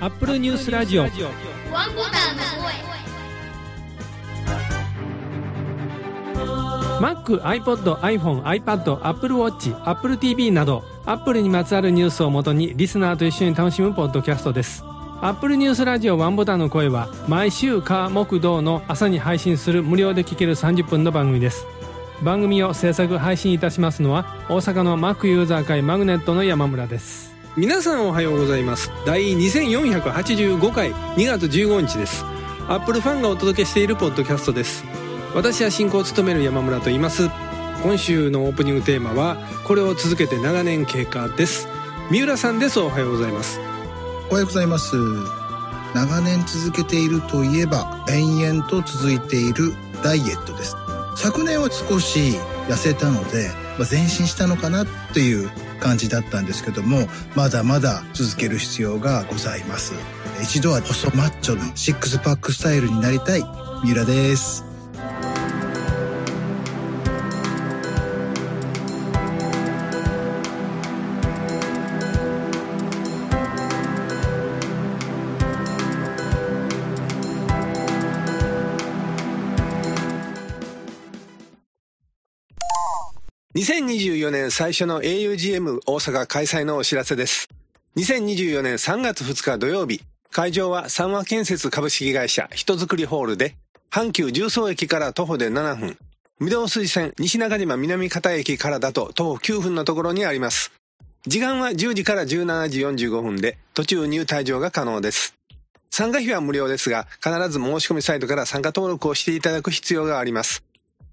アップルニュースラジオワンボタンの声 Mac、iPod、iPhone、iPad、Apple Watch、Apple TV など Apple にまつわるニュースをもとにリスナーと一緒に楽しむポッドキャストです。アップルニュースラジオワンボタンの声は毎週火木土の朝に配信する無料で聴ける30分の番組です。番組を制作配信いたしますのは大阪の Mac ユーザー会マグネットの山村です。皆さんおはようございます。第2485回2月15日です。アップルファンがお届けしているポッドキャストです。私は進行を務める山村と言います。今週のオープニングテーマはこれを続けて長年経過です。三浦さんです。おはようございます。おはようございます。長年続けているといえば、延々と続いているダイエットです。昨年は少し痩せたので、まあ、前進したのかなっていう感じだったんですけども、まだまだ続ける必要がございます。一度は細マッチョのシックスパックスタイルになりたい三浦です。2024年最初の augm 大阪開催のお知らせです。2024年3月2日土曜日、会場は三和建設株式会社人づくりホールで、阪急重曹駅から徒歩で7分、御堂筋線西中島南方駅からだと徒歩9分のところにあります。時間は10時から17時45分で、途中入退場が可能です。参加費は無料ですが、必ず申し込みサイトから参加登録をしていただく必要があります。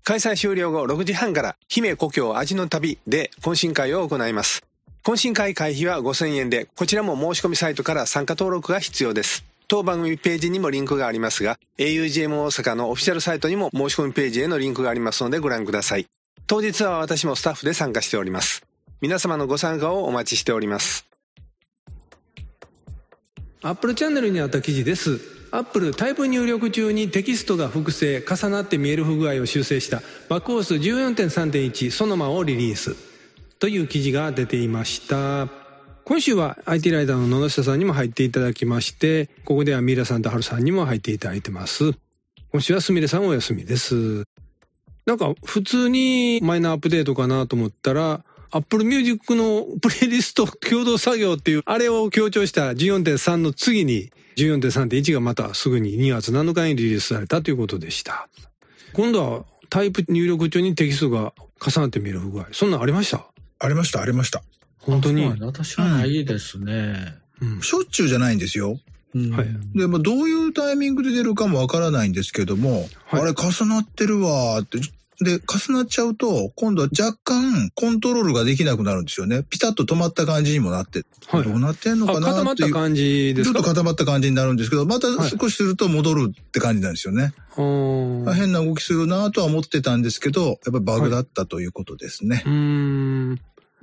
開催終了後6時半から姫故郷味の旅で懇親会を行います。懇親会会費は5000円で、こちらも申し込みサイトから参加登録が必要です。当番組ページにもリンクがありますが、augm 大阪のオフィシャルサイトにも申し込みページへのリンクがありますのでご覧ください。当日は私もスタッフで参加しております。皆様のご参加をお待ちしております。アップルチャンネルにあった記事です。アップルタイプ入力中にテキストが複製、重なって見える不具合を修正したバックホース14.3.1ソノマをリリースという記事が出ていました。今週は IT ライダーの野々下さんにも入っていただきまして、ここではミイラさんとハルさんにも入っていただいてます。今週はすみれさんお休みです。なんか普通にマイナーアップデートかなと思ったら、Apple Music のプレイリスト共同作業っていう、あれを強調した14.3の次に、14.3.1がまたすぐに2月7日にリリースされたということでした。今度はタイプ入力中にテキストが重なって見える不具合。そんなんありました？ありました、ありました。本当に？私はないですね。うんしょっちゅうじゃないんですよ。うんはいで、まあ、どういうタイミングで出るかもわからないんですけども、はいあれ重なってるわーって。で、重なっちゃうと、今度は若干コントロールができなくなるんですよね。ピタッと止まった感じにもなって、はいどうなってんのあ、かな？固まっっていう。た感じですか？ちょっと固まった感じになるんですけど、またはい少しすると戻るって感じなんですよね。うーんまあ変な動きするなとは思ってたんですけど、やっぱりバグだったということですね。うーん。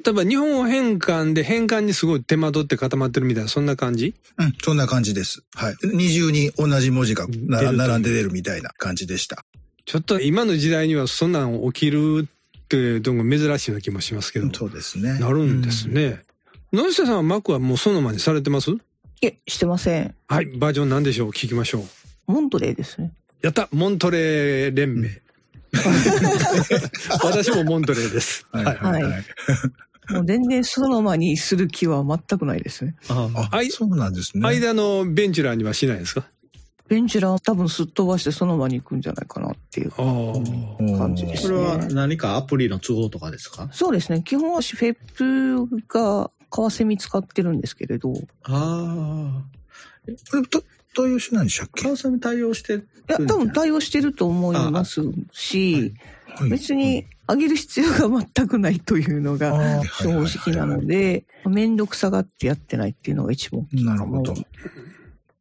例えば日本語変換で変換にすごい手間取って固まってるみたいな、そんな感じ？うん、そんな感じです。はい。二重に同じ文字が並んで出るみたいな感じでした。ちょっと今の時代にはそんなん起きるってどうも珍しいような気もしますけど。そうですね。なるんですね。野下さんはマックはもうそのまにされてます？いえ、してません。はい、バージョン何でしょう？聞きましょう。モントレーですね。やったモントレー連盟。私も Monterey です。は いはい。はいはい。もう全然 Sonoma にする気は全くないですね。ああそうなんですね。間の Ventura にはしないですか？ Ventura 多分すっ飛ばして Sonoma に行くんじゃないかなっていう感じですそれは何かアプリの都合とかですか？そうですね。基本は FEP がカワセミ使ってるんですけれど、いあこれと対応しないんでしたっあ。けカワセミ対応してるや、多分対応してると思いますし、はい。別に上げる必要が全くないというのが正直なので、めんどくさがってやってないっていうのが一番大きいかもなるほど。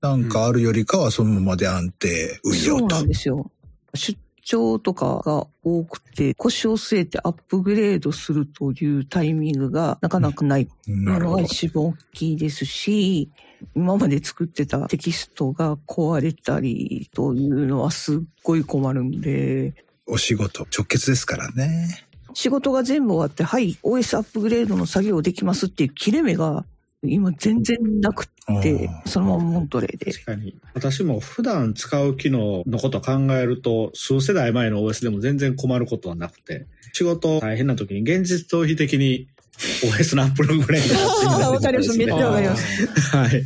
なんかあるよりかはそのままで安定、運用とそうなん。ですよ。出張とかが多くて、腰を据えてアップグレードするというタイミングがなかなかないなるほど。のが一番大きいですし、今まで作ってたテキストが壊れたりというのはすっごい困るんで、お仕事直結ですからね。仕事が全部終わって、はい、OS アップグレードの作業できますっていう切れ目が、今全然なくって、そのままモントレーで。確かに。私も普段使う機能のことを考えると、数世代前の OS でも全然困ることはなくて、仕事大変な時に現実逃避的に OS のアップグレードわかります。めっちゃわかります。はい。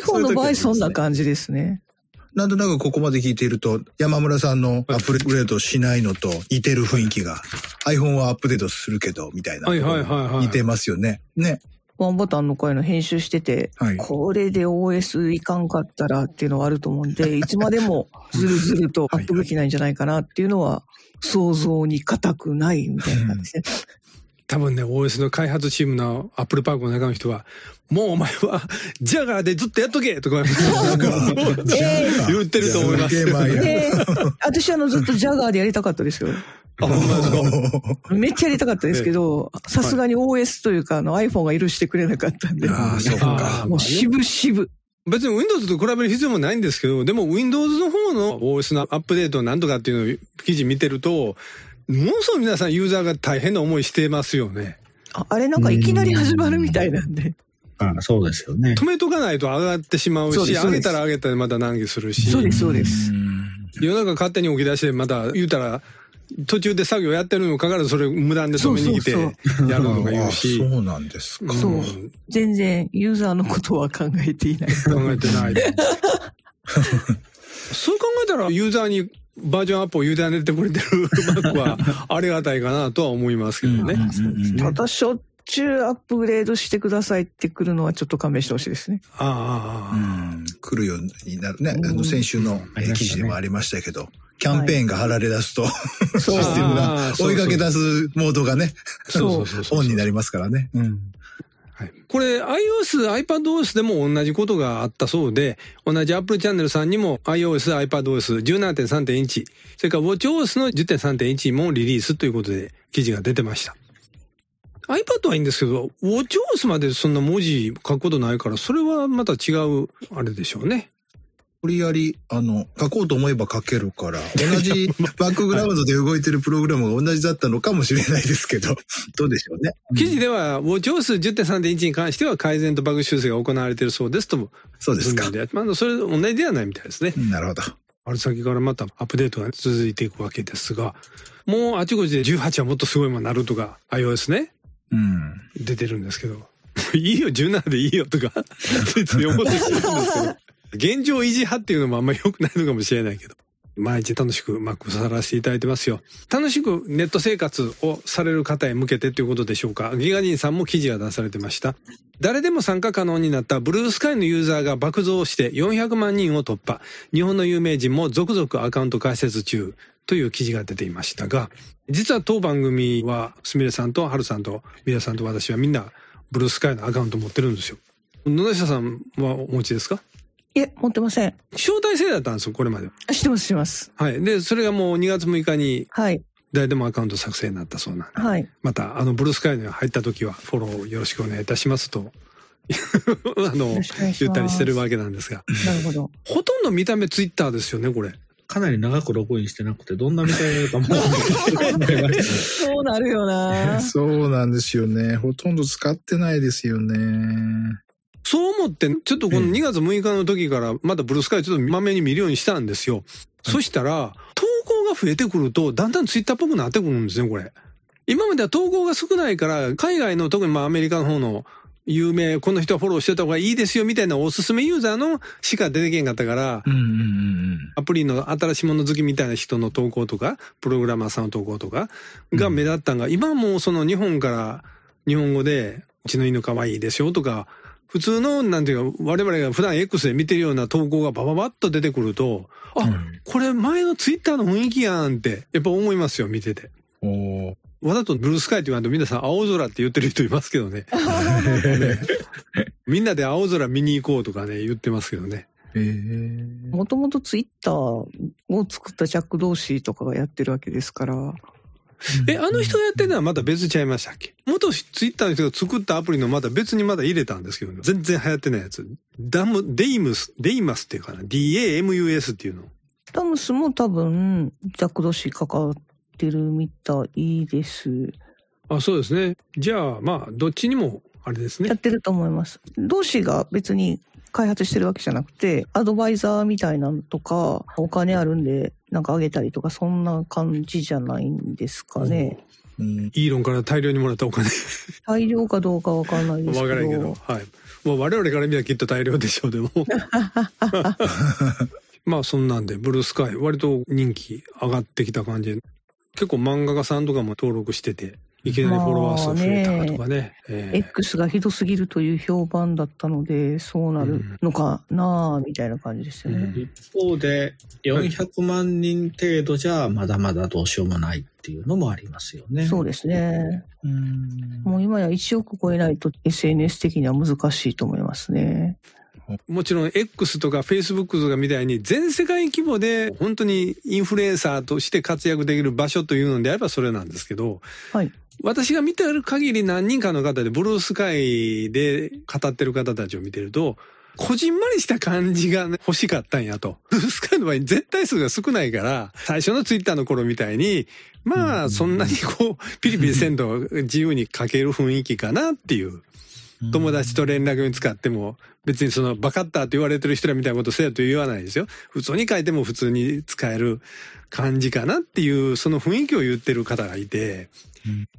iPhone の場合そんな感じですね。なんとなくここまで聞いていると、山村さんのアップグレードしないのと似てる雰囲気が、iPhone はアップデートするけど、みたいな。はいはいはいはい似てますよね。ね。ワンボタンの声の編集してて、はい。これで OS いかんかったらっていうのはあると思うんで、いつまでもずるずるとアップできないんじゃないかなっていうのは、想像に難くないみたいな感じで。すね。多分ね、OS の開発チームのアップルパークの中の人は、もうお前は、ジャガーでずっとやっとけとか、言ってると思います。私あのずっとジャガーでやりたかったですよ。あ、ほんまですか。めっちゃやりたかったですけど、さすがに OS というかあの iPhone が許してくれなかったんで、ああ、そうあかー。もう渋々。別に Windows と比べる必要もないんですけど、でも Windows の方の OS のアップデートなんとかっていうのを記事見てると、ものすごい皆さんユーザーが大変な思いしてますよね。ああれなんかいきなり始まるみたいなんで。あそうですよね。止めとかないと上がってしまうし、そう上げたら上げたらまた難儀するし。そうです、そうです。夜中勝手に起き出して、また言うたら、途中で作業やってるのにかかわらずそれ無断で止めに来てやるとか言あうし。そうなんですか。そううん全然ユーザーのことは考えていない。考えてない。そう考えたらユーザーにバージョンアップを委ねてくれてる Mac はありがたいかなとは思いますけどね。ただしょっちゅうアップグレードしてくださいってくるのはちょっと勘弁してほしいですね。ああうああ、ん来るようになるね。あの、先週の記事でもありましたけど、キャンペーンが貼られ出すと、そうシステムあが追いかけ出すモードがね、そうそうそうそう オンになりますからね。うん。はいこれ iOS、iPadOS でも同じことがあったそうで、同じ Apple チャンネルさんにも iOS、iPadOS17.3.1、それから WatchOS の10.3.1もリリースということで記事が出てました。iPad はいいんですけど、WatchOS までそんな文字書くことないから、それはまた違う、あれでしょうね。無理やり、あの、書こうと思えば書けるから、同じバックグラウンドで動いてるプログラムが同じだったのかもしれないですけど、どうでしょうね。記事では WatchOS10.3.1 に関しては改善とバグ修正が行われているそうですとも。そうですかまあ、それ同じではないみたいですね。なるほど。あれ先からまたアップデートが続いていくわけですが、もうあちこちで18はもっとすごいものになるとか、iOS ね、うん。出てるんですけど、いいよ、17でいいよとか、ついつい思ってしまうんですけど、現状維持派っていうのもあんまり良くないのかもしれないけど、毎日楽しく Mac をさらせていただいてますよ。楽しくネット生活をされる方へ向けてということでしょうか。ギガ人さんも記事が出されてました。誰でも参加可能になったブルースカイのユーザーが爆増して400万人を突破。日本の有名人も続々アカウント開設中という記事が出ていましたが、実は当番組はすみれさんとはるさんと皆さんと私はみんなブルースカイのアカウント持ってるんですよ。野田下さんはお持ちですか？いえ、持ってません。招待制だったんですよ、これまでは。あ知ってます、知ってます。はい。で、それがもう2月6日にはい。誰でもアカウント作成になったそうなんで。はい。また、あの、ブルースカイに入った時はフォローよろしくお願いいたしますと、あの言ったりしてるわけなんですが。なるほど。ほとんど見た目ツイッターですよね、これ。かなり長くログインしてなくて、どんな見た目かも そうなるよなそうなんですよね。ほとんど使ってないですよね。そう思って、ちょっとこの2月6日の時から、またブルースカイちょっとまめに見るようにしたんですよ。そしたら、投稿が増えてくると、だんだんツイッターっぽくなってくるんですね、これ。今までは投稿が少ないから、海外の特にまあアメリカの方の有名、この人はフォローしてた方がいいですよみたいなおすすめユーザーのしか出てけんかったから、アプリの新しいもの好きみたいな人の投稿とか、プログラマーさんの投稿とかが目立ったんが、今はもうその日本から日本語で、うちの犬可愛いですよとか、普通の、なんていうか、我々が普段 X で見てるような投稿がバババッと出てくると、あ、これ前のツイッターの雰囲気やんって、やっぱ思いますよ、見てて。うん。おーわざとブルースカイって言わんと皆さん青空って言ってる人いますけどね。みんなで青空見に行こうとかね、言ってますけどね。えーもともとツイッターを作ったジャック・ドーシーとかがやってるわけですから。え、あの人がやってるのはまた別ちゃいましたっけ？元ツイッターの人が作ったアプリのまた別にまだ入れたんですけど、ね、全然流行ってないやつ。ダム、デイムス、デイマスっていうかな？DAMUS っていうの。 DAMUS も多分、ジャック・ドーシー関わってるみたいです。あ、そうですね。じゃあ、まあ、どっちにも、あれですねやっ。てると思います。ドーシーが別に開発してるわけじゃなくて、アドバイザーみたいなのとか、お金あるんで、なんかあげたりとか、そんな感じじゃないんですかね。うんイーロンから大量にもらったお金。大量かどうかわかんないですけど。わからんけど。はい。もう我々から見たらきっと大量でしょう、でも。まあそんなんで、ブルースカイ、割と人気上がってきた感じで。結構漫画家さんとかも登録してて、いきなりフォロワー数増えたとかね。ええ X がひどすぎるという評判だったので、そうなるのかなあみたいな感じですよね。一方で、400万人程度じゃまだまだどうしようもないっていうのもありますよね。そうですね。うんもう今や1億超えないと SNS 的には難しいと思いますね。もちろん X とか Facebook とかみたいに全世界規模で本当にインフルエンサーとして活躍できる場所というのであればそれなんですけど、はい。私が見てる限り何人かの方でブルースカイで語ってる方たちを見てると、こじんまりした感じがね欲しかったんやと。ブルースカイの場合絶対数が少ないから、最初のツイッターの頃みたいに、まあそんなにこう、ピリピリせんと自由に書ける雰囲気かなっていう。友達と連絡に使っても、別にそのバカッターって言われてる人らみたいなことせえと言わないですよ。普通に書いても普通に使える感じかなっていう、その雰囲気を言ってる方がいて、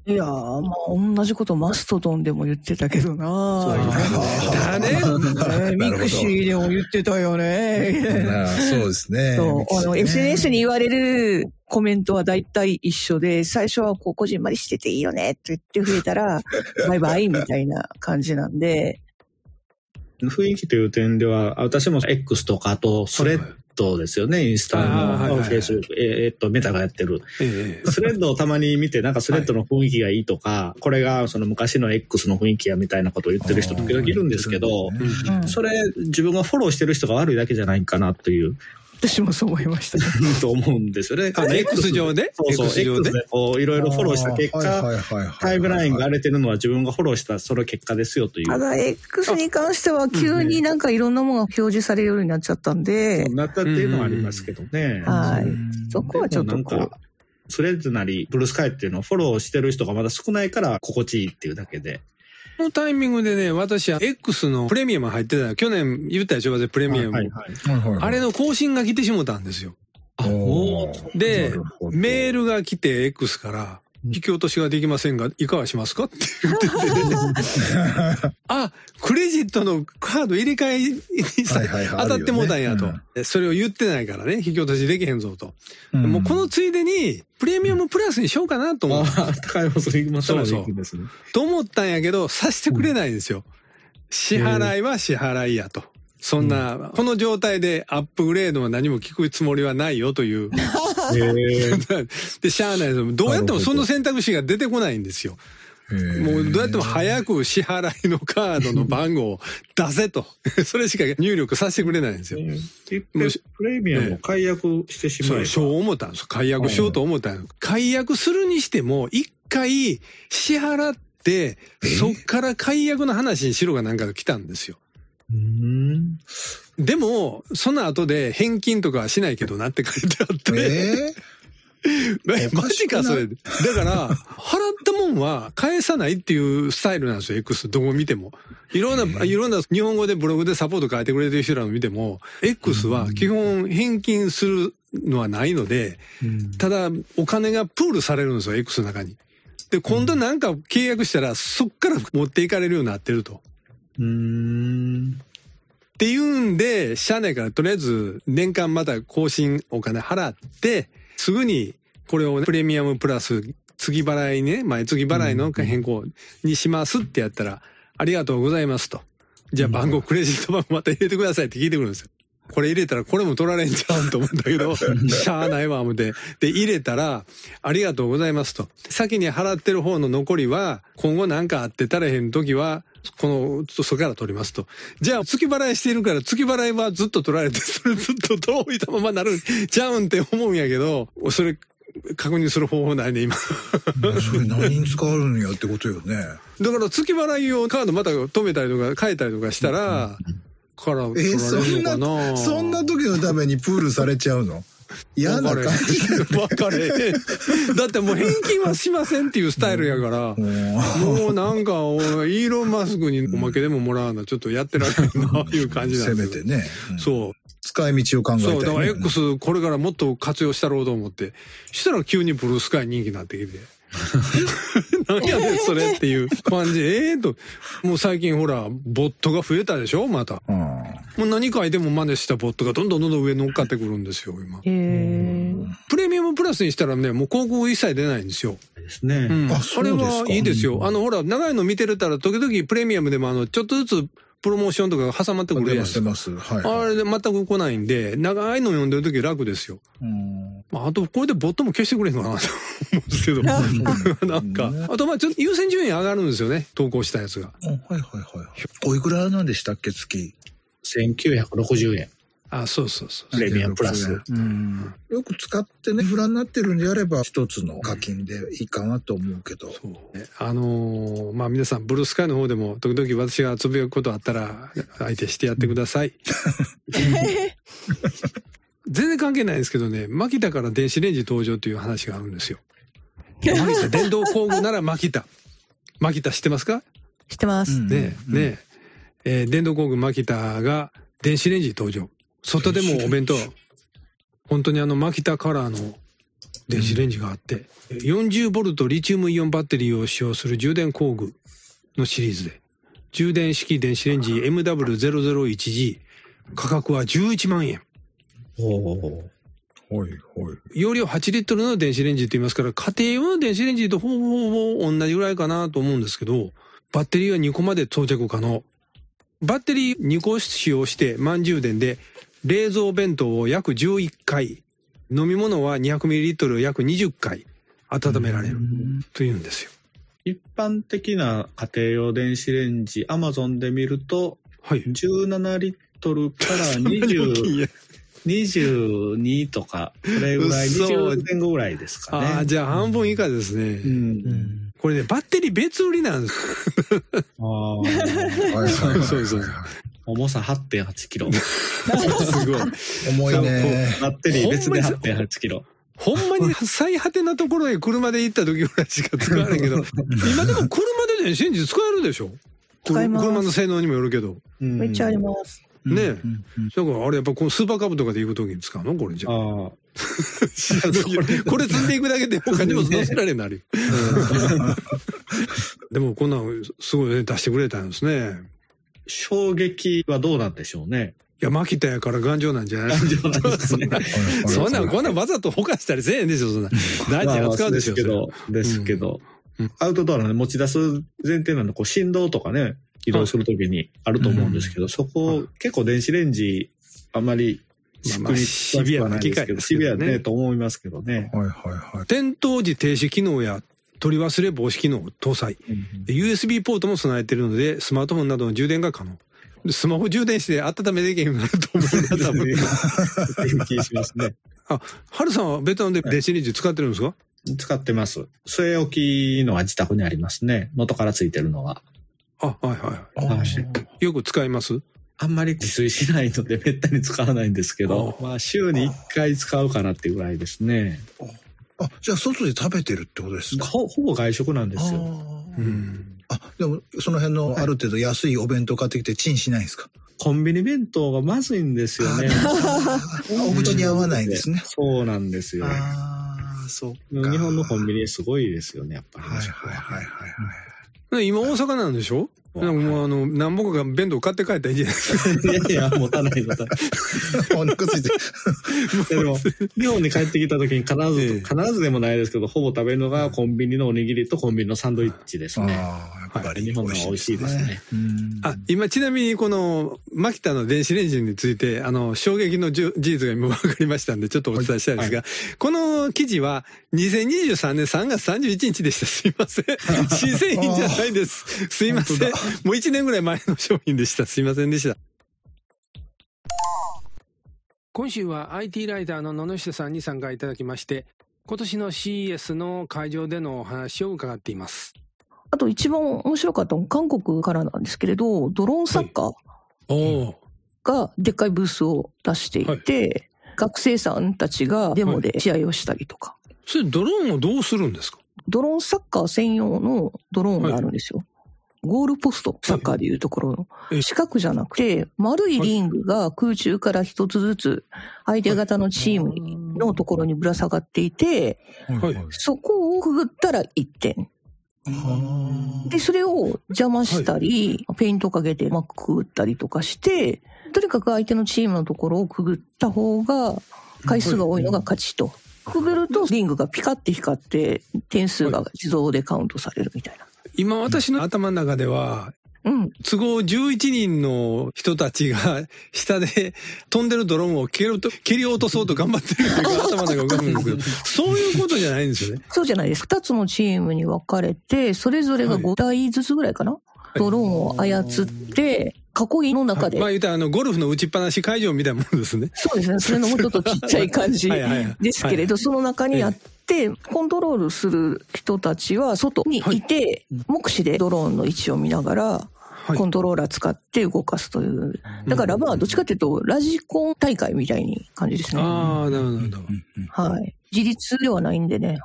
いやー、まあ、同じことマストドンでも言ってたけどなだね。ねミクシーでも言ってたよね。そうですね。そう、あの、ね SNS に言われるコメントは大体一緒で、最初はこう、こじんまりしてていいよねって言って増えたら、バイバイみたいな感じなんで、雰囲気という点では、私も X とか、あとスレッドですよね、インスタの、はいフェイスブック、えーっと、メタがやってる。ええスレッドをたまに見て、なんかスレッドの雰囲気がいいとか、これがその昔の X の雰囲気やみたいなことを言ってる人時々いるんですけど、うん。うん。それ自分がフォローしてる人が悪いだけじゃないかなという、私もそう思いました。と思うんですよね。あ X 上でそうそう、X 上でこう、いろいろフォローした結果、タイムラインが荒れてるのは自分がフォローしたその結果ですよという。ただ、X に関しては急になんかいろんなものが表示されるようになっちゃったんで、なったっていうのはありますけどね。はいうんそこはちょっとこうスレッズなり、ブルースカイっていうのをフォローしてる人がまだ少ないから心地いいっていうだけで。このタイミングでね、私は X のプレミアム入ってた去年言ったでしょ、私プレミアム。はいはい。あれの更新が来てしもたんですよ。でメールが来て X から、引き落としができませんが、いかがしますかって言ってて。あ、クレジットのカード入れ替えにさ当たってもうたんやとそれを言ってないからね、引き落としできへんぞと。うんもうこのついでに、プレミアムプラスにしようかなとう、思っあ高い放送にまたらでいくんですね。と思ったんやけど、さしてくれないんですよ。支払いは支払いやと。そんな、この状態でアップグレードも何も聞くつもりはないよという。で、しゃあないです。どうやってもその選択肢が出てこないんですよ。もうどうやっても早く支払いのカードの番号を出せと。それしか入力させてくれないんですよ。プレミアムを解約してしまえば。そう、そう思ったんです。解約しようと思ったんです。解約するにしても、一回支払って、そっから解約の話にしろがなんか来たんですよ。うん。でも、その後で返金とかはしないけどなって書いてあって、え えマジかそれ。だから、払ったもんは返さないっていうスタイルなんですよ、X どこ見ても。いろんな、いろんな日本語でブログでサポート書いてくれてる人らを見ても、X は基本返金するのはないので、ただお金がプールされるんですよ、X の中に。で、今度なんか契約したら、そっから持っていかれるようになってると。うん。っていうんで、社内からとりあえず年間また更新お金払って、すぐにこれをねプレミアムプラス次払いね、毎月払いの変更にしますってやったら、ありがとうございますと。じゃあ番号、クレジット番号また入れてくださいって聞いてくるんですよ。これ入れたらこれも取られんじゃんと思うんだけど、しゃあないわ思って。で、入れたら、ありがとうございますと。先に払ってる方の残りは、今後なんかあってたれへん時は、この、そこから取りますと。じゃあ、月払いしてるから、月払いはずっと取られて、それずっと遠いたままなるんちゃうんって思うんやけど、それ、確認する方法ないね、今。ー それ何に使われるんやってことよね。だから月払いをカードまた止めたりとか変えたりとかしたら、から取えらそんなれるのかなそんな時のためにプールされちゃうの？嫌な感じだよね。分かれ。だってもう返金はしませんっていうスタイルやから、もうもうなんか、おイーロン・マスクにおまけでももらうのはちょっとやってられないな、いう感じなんせですよ めてね。うんそう。使い道を考えたそう、だから。X これからもっと活用したろうと思って、したら急にブルースカイ人気になってきて。何やねんそれっていう感じ。ええと。もう最近ほら、ボットが増えたでしょまた。うんもう何書いても真似したボットがどんどんどんどん上に乗っかってくるんですよ、今。プレミアムプラスにしたらね、もう広告一切出ないんですよ。ですね。うん。あそうですかはいいですよ。あの、ほら、長いの見てるたら、時々プレミアムでもあの、ちょっとずつプロモーションとかが挟まってくる出じゃないですか。ます出ます。はい。あれで全く来ないんで、長いの読んでる時楽ですよ。うんまあ、あと、これでボットも消してくれんかなと思うんですけど。なんか。あと、まあ、ちょっと優先順位上がるんですよね。投稿したやつが。あはいはいはい。おいくらなんでしたっけ、月。1960円。あ、そうそうそう。プレミアムプラス。うん。よく使ってね、フラになってるんであれば、一つの課金でいいかなと思うけど。そうねあのーまあ皆さん、ブルースカイの方でも、時々私がつぶやくことあったら、相手してやってください。全然関係ないんですけどね、マキタから電子レンジ登場という話があるんですよ。マキタ、電動工具ならマキタ。マキタ知ってますか？知ってます。うんねえ、ねえ、えー電動工具マキタが電子レンジ登場。外でもお弁当、本当にあのマキタカラーの電子レンジがあって、40ボルトリチウムイオンバッテリーを使用する充電工具のシリーズで、充電式電子レンジ MW001G、価格は11万円。おお。はいはい。容量8リットルの電子レンジって言いますから、家庭用の電子レンジとほぼほぼ同じぐらいかなと思うんですけど、バッテリーは2個まで装着可能。バッテリー2個使用して満充電で、冷蔵弁当を約11回、飲み物は 200ml を約20回温められるというんですよ。一般的な家庭用電子レンジ、アマゾンで見ると、はい。17リットルから そんなに大きい20んや22とか、それぐらい、嘘20前後ぐらいですかね。ああ、じゃあ半分以下ですね。うん。これね、バッテリー別売りなんです。ああ。はいはいはいそうそう重さ8.8キロ。すごい。重いね。バッテリー別で8.8キロ。ほんまに最果てなところへ車で行った時ぐらいしか使わないけど、今でも車で電子レンジ使えるでしょ？使えます車の性能にもよるけど。めめっちゃあります。ねえだからあれやっぱこのスーパーカブとかで行く時に使うの？これじゃあ。ああ。これ積んでいくだけで他にもられになるよ。でもこんなんすごいね出してくれたんですね。衝撃はどうなんでしょうね。いや、マキタやから頑丈なんじゃない頑丈なんですね。そんなん、こんなんわざとほかしたりせえへんでしょ、そんな。大事に扱うでしょ、まあまあそうですけど、ですけど、うんアウトドアのね持ち出す前提なんで、こう振動とかね、移動するときにあると思うんですけど、そこ、結構電子レンジ、あんまり、まあまあシビアな機械ですけシビアどねね、と思いますけどね。はいはいはい。点灯時停止機能や取り忘れ防止機能を搭載。で USB ポートも備えているので、スマートフォンなどの充電が可能。でスマホ充電して温めできへんようになると思うな、多分。いう気しますね。あ、ハルさんはベトナムで電子レンジ使ってるんですか？使ってます。据え置きのは自宅にありますね。元からついてるのは。あ、はいはあはいい。よく使います？あんまり自炊しないので、めったに使わないんですけど、あまあ、週に1回使うかなっていうぐらいですね。あ、じゃあ外で食べてるってことですか？ほほぼ外食なんですよ。うん。あ、でもその辺のある程度安いお弁当買ってきてチンしないんですか？コンビニ弁当がまずいんですよね。あお口に合わないんですね。そうなんですよ。ああ、そうか。日本のコンビニすごいですよね、やっぱり。はいはいはいはいはい。で今大阪なんでしょ？なんかもうあの、何本か弁当買って帰ったらいいじゃないですか。いやいや、持たない持たない。お腹ついて。でも、日本に帰ってきた時に必ず、ええ必ずでもないですけど、ほぼ食べるのがコンビニのおにぎりとコンビニのサンドイッチですね。ああ、やっぱり日本のは美味しいですね。うんあ、今ちなみにこの、マキタの電子レンジについて、あの、衝撃の事実が今分かりましたんで、ちょっとお伝えしたいんですが、この記事は2023年3月31日でした。すいません。新製品じゃないです。すいません。もう1年ぐらい前の商品でした。すいませんでした。今週は IT ライターの野々下さんに参加いただきまして、今年の CES の会場でのお話を伺っています。あと一番面白かったのは韓国からなんですけれど、ドローン作家おお。がでっかいブースを出していて、学生さんたちがデモで試合をしたりとか。それドローンをどうするんですか？ドローンサッカー専用のドローンがあるんですよ。ゴールポスト、サッカーでいうところのえ。四角じゃなくて、丸いリングが空中から一つずつ、相手方のチームのところにぶら下がっていて、はいそこをくぐったら1点。で、それを邪魔したり、ペイントかけてまくぐったりとかして、とにかく相手のチームのところをくぐった方が、回数が多いのが勝ちと。くぐるとリングがピカって光って、点数が自動でカウントされるみたいな。今私の頭の中では、うん。都合11人の人たちが下で飛んでるドローンを蹴ると蹴り落とそうと頑張ってるのが頭の中に浮かぶんですけど、そういうことじゃないんですよね。そうじゃないです。二つのチームに分かれて、それぞれが5台ずつぐらいかな、ドローンを操って、囲いの中で、まあ言うたらあのゴルフの打ちっぱなし会場みたいなものですね。そうですね。それのもうちょっとちっちゃい感じ はいはいはいですけれど、その中にあって、コントロールする人たちは外にいて、目視でドローンの位置を見ながら、はいコントローラー使って動かすという。だからまあどっちかというと、ラジコン大会みたいに感じですね。ああ、なるほどなるほど。はい。自立ではないんでね。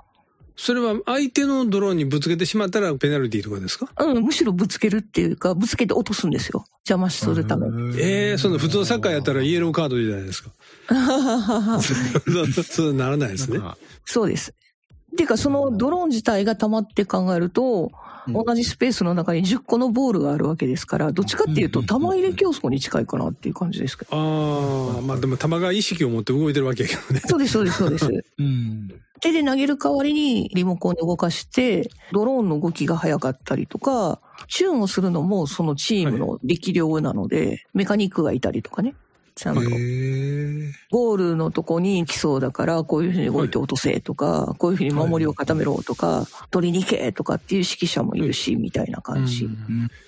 それは相手のドローンにぶつけてしまったらペナルティーとかですか？うん、むしろぶつけるっていうか、ぶつけて落とすんですよ。邪魔するために。ええその普通のサッカーやったらイエローカードじゃないですか。そうそうならないですね。そうです。っていうか、そのドローン自体が溜まって考えると、同じスペースの中に10個のボールがあるわけですから、どっちかっていうと、玉入れ競争に近いかなっていう感じですけど。ああ、まあでも球が意識を持って動いてるわけやけどね。そうです、そうです、そうです。うん。手で投げる代わりにリモコンで動かして、ドローンの動きが速かったりとか、チューンをするのもそのチームの力量なので、メカニックがいたりとかね。ちゃんと。ゴールのとこに来そうだから、こういうふうに動いて落とせとか、こういうふうに守りを固めろとか、取りに行けとかっていう指揮者もいるし、みたいな感じ。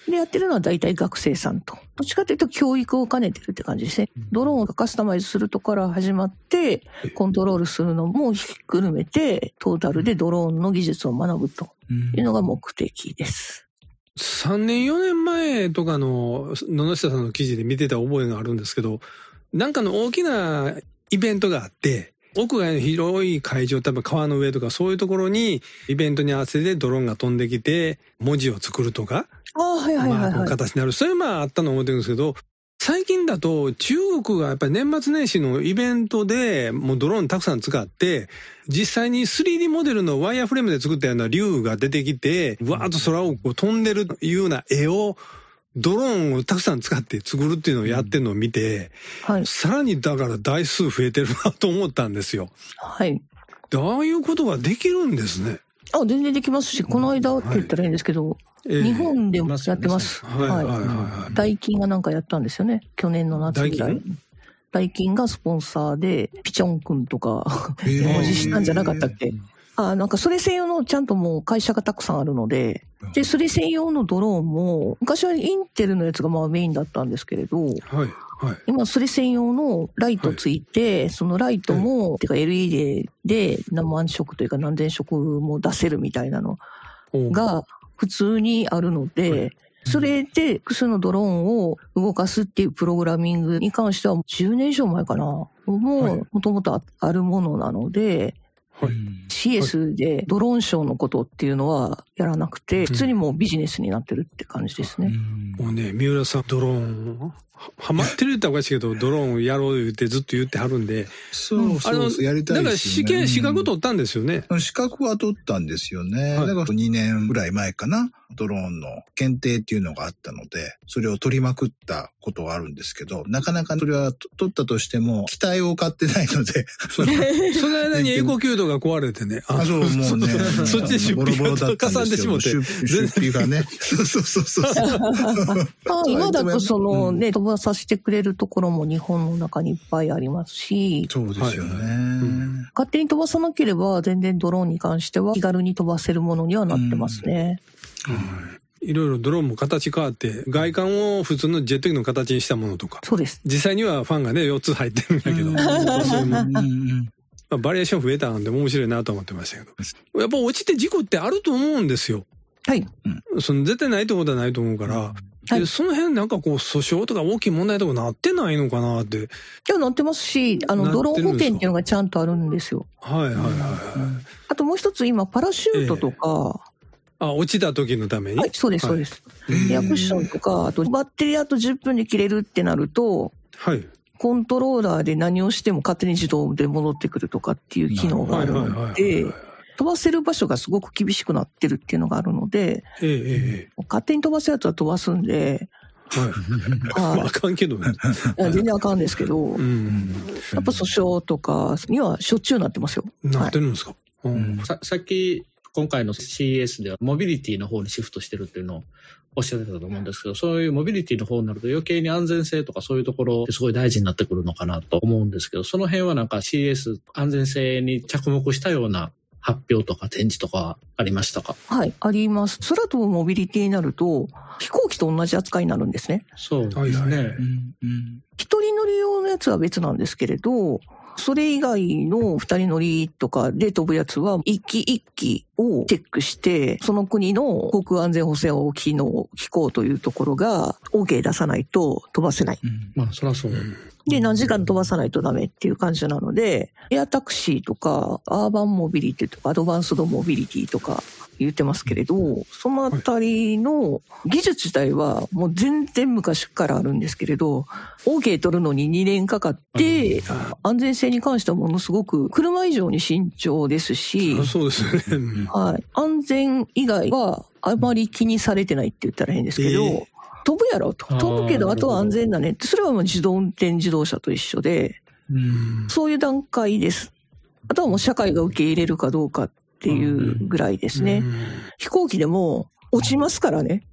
で、やってるのは大体学生さんと。どっちかというと教育を兼ねてるって感じですね。ドローンをカスタマイズするところから始まって、コントロールするのもひっくるめて、トータルでドローンの技術を学ぶというのが目的です。3年4年前とかの野々下さんの記事で見てた覚えがあるんですけど、なんかの大きなイベントがあって、屋外の広い会場、多分川の上とかそういうところにイベントに合わせてドローンが飛んできて文字を作るとか、ああ、はいはいはい。形になる。それはまああったの思ってるんですけど、最近だと中国がやっぱり年末年始のイベントでもうドローンたくさん使って、実際に 3D モデルのワイヤーフレームで作ったような竜が出てきて、わーっと空をこう飛んでるいうような絵を、ドローンをたくさん使って作るっていうのをやってるのを見て、はい。さらにだから台数増えてるなと思ったんですよ。はい。でああいうことができるんですね。あ、全然できますし、この間って言ったらいいんですけど、ええ日本でもやってます。はいはいはいはい。ダイキンがなんかやったんですよね。去年の夏ぐらダイい。ダイキンがスポンサーで、ピチョンくんとか、へー文字したんじゃなかったっけ？あ、なんかそれ専用のちゃんともう会社がたくさんあるので、で、それ専用のドローンも、昔はインテルのやつがまあメインだったんですけれど、はいはい。今それ専用のライトついて、そのライトも、てか LED で何万色というか何千色も出せるみたいなのが普通にあるので、それで複数のドローンを動かすっていうプログラミングに関しては10年以上前かな。もうはいもともとあるものなので、はい。CS でドローンショーのことっていうのはやらなくて、普通にもうビジネスになってるって感じですね。もうね、三浦さん、ドローン、ははまってる言ったらおかしいけど、ドローンやろう言ってずっと言ってはるんで、そうそうそう、やりたいだからですよね。試験、資格取ったんですよね。資格は取ったんですよね。はいだから2年ぐらい前かな。ドローンの検定っていうのがあったので、それを取りまくったことがあるんですけど、なかなかそれはと取ったとしても、機体を買ってないので、その間に エコキュートが壊れてね。あ、そう、もうね。そ そっちで出ボロボロ費がかさんでしもて。出出費がね。そうそうそうそう。あ今だとそのね、飛ばさせてくれるところも日本の中にいっぱいありますし、そうですよね。はいうん勝手に飛ばさなければ全然ドローンに関しては気軽に飛ばせるものにはなってますね。いろいろドローンも形変わって、外観を普通のジェット機の形にしたものとか。そうです。実際にはファンがね、4つ入ってるんだけど、まあバリエーション増えたんで面白いなと思ってましたけど。やっぱ落ちて事故ってあると思うんですよ。はい。その絶対ないってことはないと思うから、はいでその辺なんかこう訴訟とか大きい問題とかなってないのかなって。今日載ってますし、あの、ドローン保険っていうのがちゃんとあるんですよ。はいはいはいはい。あともう一つ今、パラシュートとか、あ、落ちた時のために？はい、そうです、そうです。エアクッションとか、あとバッテリーあと10分で切れるってなると、はい。コントローラーで何をしても勝手に自動で戻ってくるとかっていう機能があるはいはいはいはいので、飛ばせる場所がすごく厳しくなってるっていうのがあるので、えええ勝手に飛ばすやつは飛ばすんで、え。はい。まあ、あかんけどね。全然あかんですけど、うん。やっぱ訴訟とかにはしょっちゅうなってますよ。なってるんですか？うん。ささっき、今回の CES ではモビリティの方にシフトしてるっていうのをおっしゃってたと思うんですけど、そういうモビリティの方になると余計に安全性とかそういうところってすごい大事になってくるのかなと思うんですけど、その辺はなんか CES 安全性に着目したような発表とか展示とかありましたか？はい、あります。空飛ぶモビリティになると、飛行機と同じ扱いになるんですね。そうですね。はいはい一人乗り用のやつは別なんですけれど、それ以外の二人乗りとかで飛ぶやつは、一機一機をチェックして、その国の航空安全保障機能、機構というところが OK 出さないと飛ばせない。まあ、そらそう。で、何時間飛ばさないとダメっていう感じなので、エアタクシーとか、アーバンモビリティとか、アドバンスドモビリティとか言ってますけれど、そのあたりの技術自体はもう全然昔からあるんですけれど、OK 取るのに2年かかって、安全性に関してはものすごく車以上に慎重ですしあ、そうですよね。うんはい。安全以外はあまり気にされてないって言ったら変ですけど、ええ飛ぶやろ？と。飛ぶけど、あとは安全だねって。それはもう自動運転自動車と一緒で、うんそういう段階です。あとはもう社会が受け入れるかどうかっていうぐらいですね。飛行機でも落ちますからね。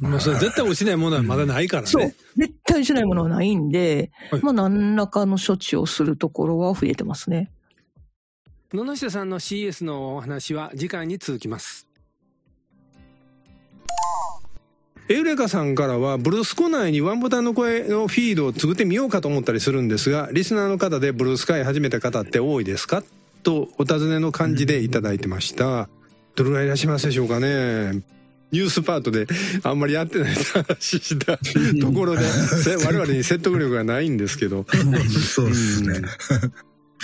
うんまあ、それ絶対落ちないものはまだないからそうね。。絶対しないものはないんで、はいまあ何らかの処置をするところは増えてますね。野々下さんの CS のお話は次回に続きます。エウレカさんからは、ブルースコ内にワンボタンの声のフィードを作ってみようかと思ったりするんですが、リスナーの方でブルースカイ始めた方って多いですか？とお尋ねの感じでいただいてました。どれぐらいいらっしゃいますでしょうかね？ニュースパートであんまりやってない話した ところで、せ我々に説得力がないんですけど。そうですね。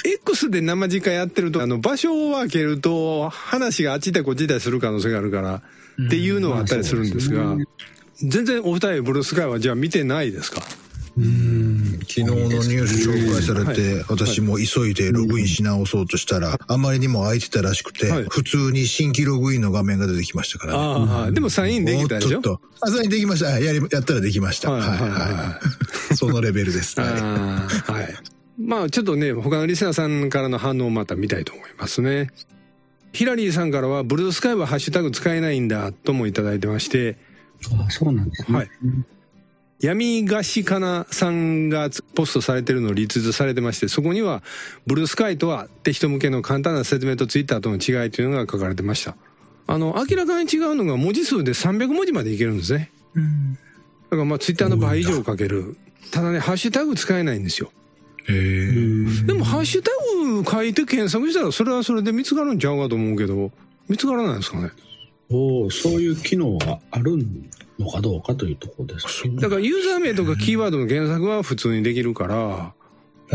X で生直やってると、あの、場所を分けると、話があっち行ったりこっち行ったりする可能性があるから、っていうのはあったりするんですが、全然お二人ブルースカイはじゃあ見てないですか？うん昨日のニュース紹介されて、私も急いでログインし直そうとしたら、あまりにも空いてたらしくて、はい普通に新規ログインの画面が出てきましたからね。ああ、でもサインできたでしょ？もうちょっと。あ、サインできました。はいやり、やったらできました。ははいい、はいはいはい。そのレベルです。はい。ああ、はい。まあちょっとね、他のリスナーさんからの反応をまた見たいと思いますね。ヒラリーさんからは、ブルースカイはハッシュタグ使えないんだ、ともいただいてまして、あそうなんですね。はい闇菓子かなさんがポストされてるのをリツイートされてまして、そこには、ブルースカイとはって人向けの簡単な説明とツイッターとの違いというのが書かれてました。あの、明らかに違うのが文字数で300文字までいけるんですね。だからまあツイッターの倍以上書ける。ただね、ハッシュタグ使えないんですよ。でもハッシュタグ書いて検索したらそれはそれで見つかるんちゃうかと思うけど、見つからないですかね？おーそういう機能があるのかどうかというところですね。だからユーザー名とかキーワードの検索は普通にできるから、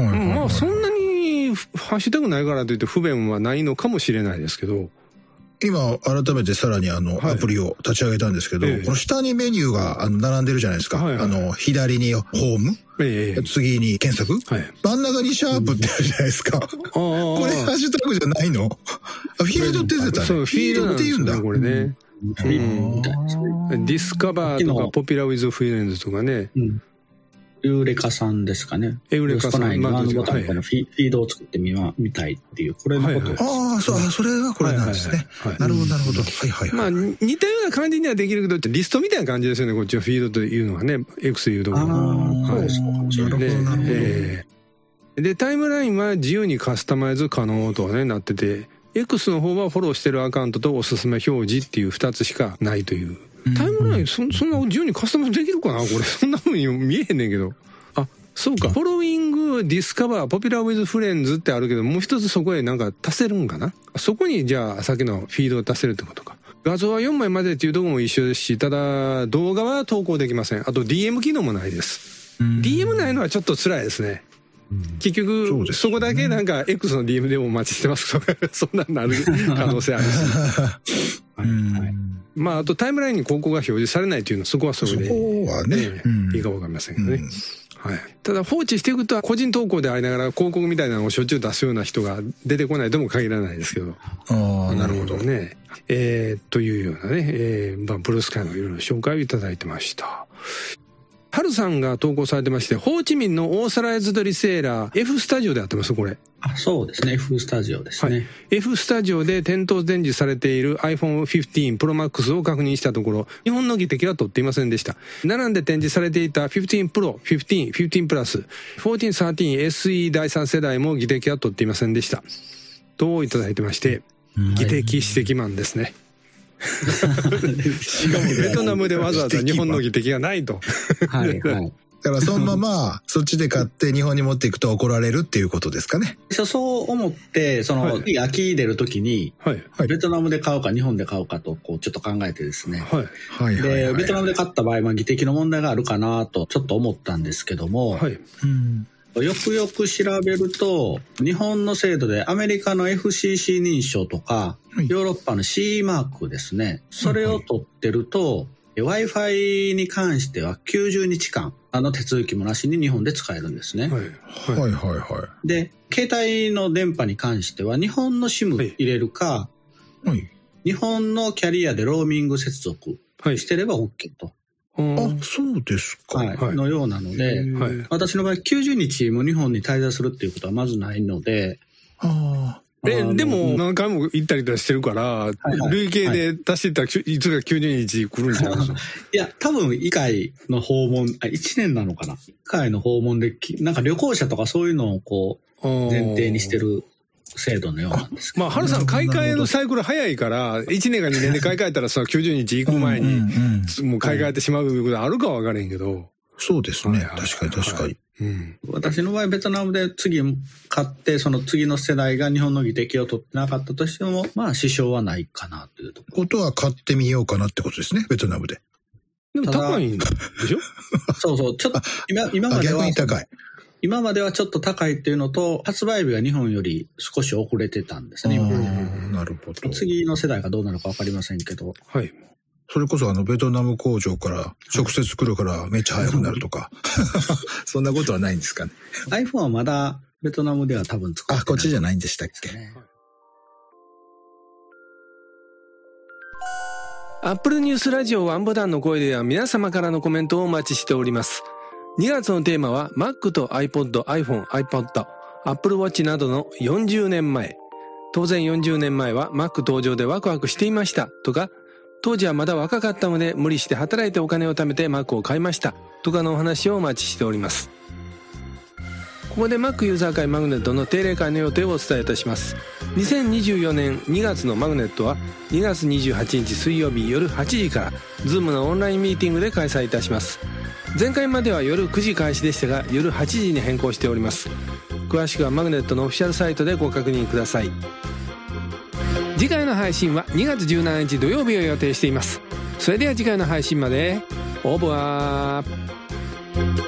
まあそんなにハッシュタグないからといって不便はないのかもしれないですけど、今、改めてさらにあの、はい。アプリを立ち上げたんですけど、ええ。この下にメニューがあの並んでるじゃないですか。はいはい。あの、左にホーム、ええ次に検索、はい。真ん中にシャープってあるじゃないですか。ああ、これハッシュタグじゃないの？あ フィールドって出てたね。そう、フィールドって言うんだ。これね。ディスカバーとか、ポピュラーウィズフレンズとかね、うん。ユーレカさんですかね。エウレカさん息子内にまああのボタンのフィードを作ってみま見たいっていう、これのことです。ああ、そう、あそれがこれなんですね。なるほど、なるほど。はいはいまあ、はい。似たような感じにはできるけど、リストみたいな感じですよね、こっちのフィードというのはね、X でいうところの。ああ、はいそうですか。なるほど、でなるほど。えーで、タイムラインは自由にカスタマイズ可能とね、なってて、X の方はフォローしてるアカウントとおすすめ表示っていう2つしかないという。タイムライン、そそんな自由にカスタマイズできるかな？これ、そんな風に見えへんねんけど。あ、そうか。 Following、Discover、Popular With Friends ってあるけど、もう一つそこへなんか足せるんかな？そこにじゃあ、さっきのフィードを足せるってことか。画像は4枚までっていうところも一緒ですし、ただ動画は投稿できません。あと DM 機能もないです。DM ないのはちょっと辛いですね。結局そ,、ねこだけなんか X の DM でもお待ちしてます とか、そんなんなる可能性あるし。はいはいまあ、あとタイムラインに広告が表示されないというのは、そこはそれで。そこはねええうんいいかわかりませんけどね。うんはい。ただ放置していくと、個人投稿でありながら広告みたいなのをしょっちゅう出すような人が出てこないとも限らないですけど。ああ、なるほど。うんね。えーというようなね、えー、まあ、ブルースカイのいろいろ紹介をいただいてました。ハルさんが投稿されてまして、ホーチミンのオーサライズドリセーラー F スタジオでやってますこれ。あそうですね F スタジオですね、はい。F スタジオで店頭展示されている iPhone 15 Pro Max を確認したところ、日本の技的は取っていませんでした。並んで展示されていた15 Pro、15、15 Plus、14、13 SE 第3世代も技的は取っていませんでした。といただいてまして、技的指摘マンですね。しかも ベトナムでわざわざ日本の技的がないと。はいはいだからそのまま、そっちで買って日本に持っていくと怒られるっていうことですかね。そう思ってその、はい次秋出る時にはい。はいベトナムで買うか日本で買うかとこうちょっと考えてですね、はい。はいはいで、はい。ベトナムで買った場合、まあ、技的の問題があるかなと、ちょっと思ったんですけども、はい。うんよくよく調べると、日本の制度でアメリカの FCC 認証とか、はいヨーロッパの CE マークですね、それを取ってると、Wi-Fi に関しては90日間、あの手続きもなしに日本で使えるんですね。はい。はいはいはで、携帯の電波に関しては、日本の SIM 入れるか、い。はい。日本のキャリアでローミング接続はい。してれば OK と。あ、そうですか。はい。はい。のようなので、はい。私の場合90日も日本に滞在するっていうことはまずないので、あえでも何回も行ったりとかしてるから、いはい。累計で足していったらいつか90日来るんじゃない。ですか。いや、多分、一回の訪問、あ、1年なのかな？一回の訪問でき、なんか旅行者とかそういうのをこう、前提にしてる制度のようなんですけど。まあ、春さん、買い替えのサイクル早いから、1年か2年で買い替えたら、その90日行あ。く前に、もう買い替えてしまういうことあるかは分からへんけど。そうですね。確かに確かに。うん。私の場合、ベトナムで次買って、その次の世代が日本の技的を取ってなかったとしても、まあ、支障はないかなというとこことは買ってみようかなってことですね。ベトナムで。でも高いんでしょ？ろ。そうそう、ちょっと、今、今あ、までは逆に、高い。今まではちょっと高いっていうのと、発売日が日本より少し遅れてたんですあね、今なるほど。次の世代がどうなるかわかりませんけど。はい。それこそあの、ベトナム工場から直接来るからめっちゃ早くなるとか。そんなことはないんですかね。iPhone はまだベトナムでは多分使ってないあ、こっちじゃないんでしたっけ？ね。アップルニュースラジオワンボタンの声では皆様からのコメントをお待ちしております。2月のテーマは Mac と iPod、iPhone、iPod、Apple Watch などの40年前。当然40年前は Mac 登場でワクワクしていましたとか、当時はまだ若かったので無理して働いてお金を貯めて Mac を買いましたとかのお話をお待ちしております。ここで Mac ユーザー会マグネットの定例会の予定をお伝えいたします。2024年2月のマグネットは2月28日水曜日夜8時から Zoom のオンラインミーティングで開催いたします前回までは夜9時開始でしたが夜8時に変更しております。詳しくはマグネットのオフィシャルサイトでご確認ください。次回の配信は2月17日土曜日を予定しています。それでは次回の配信までオーバー。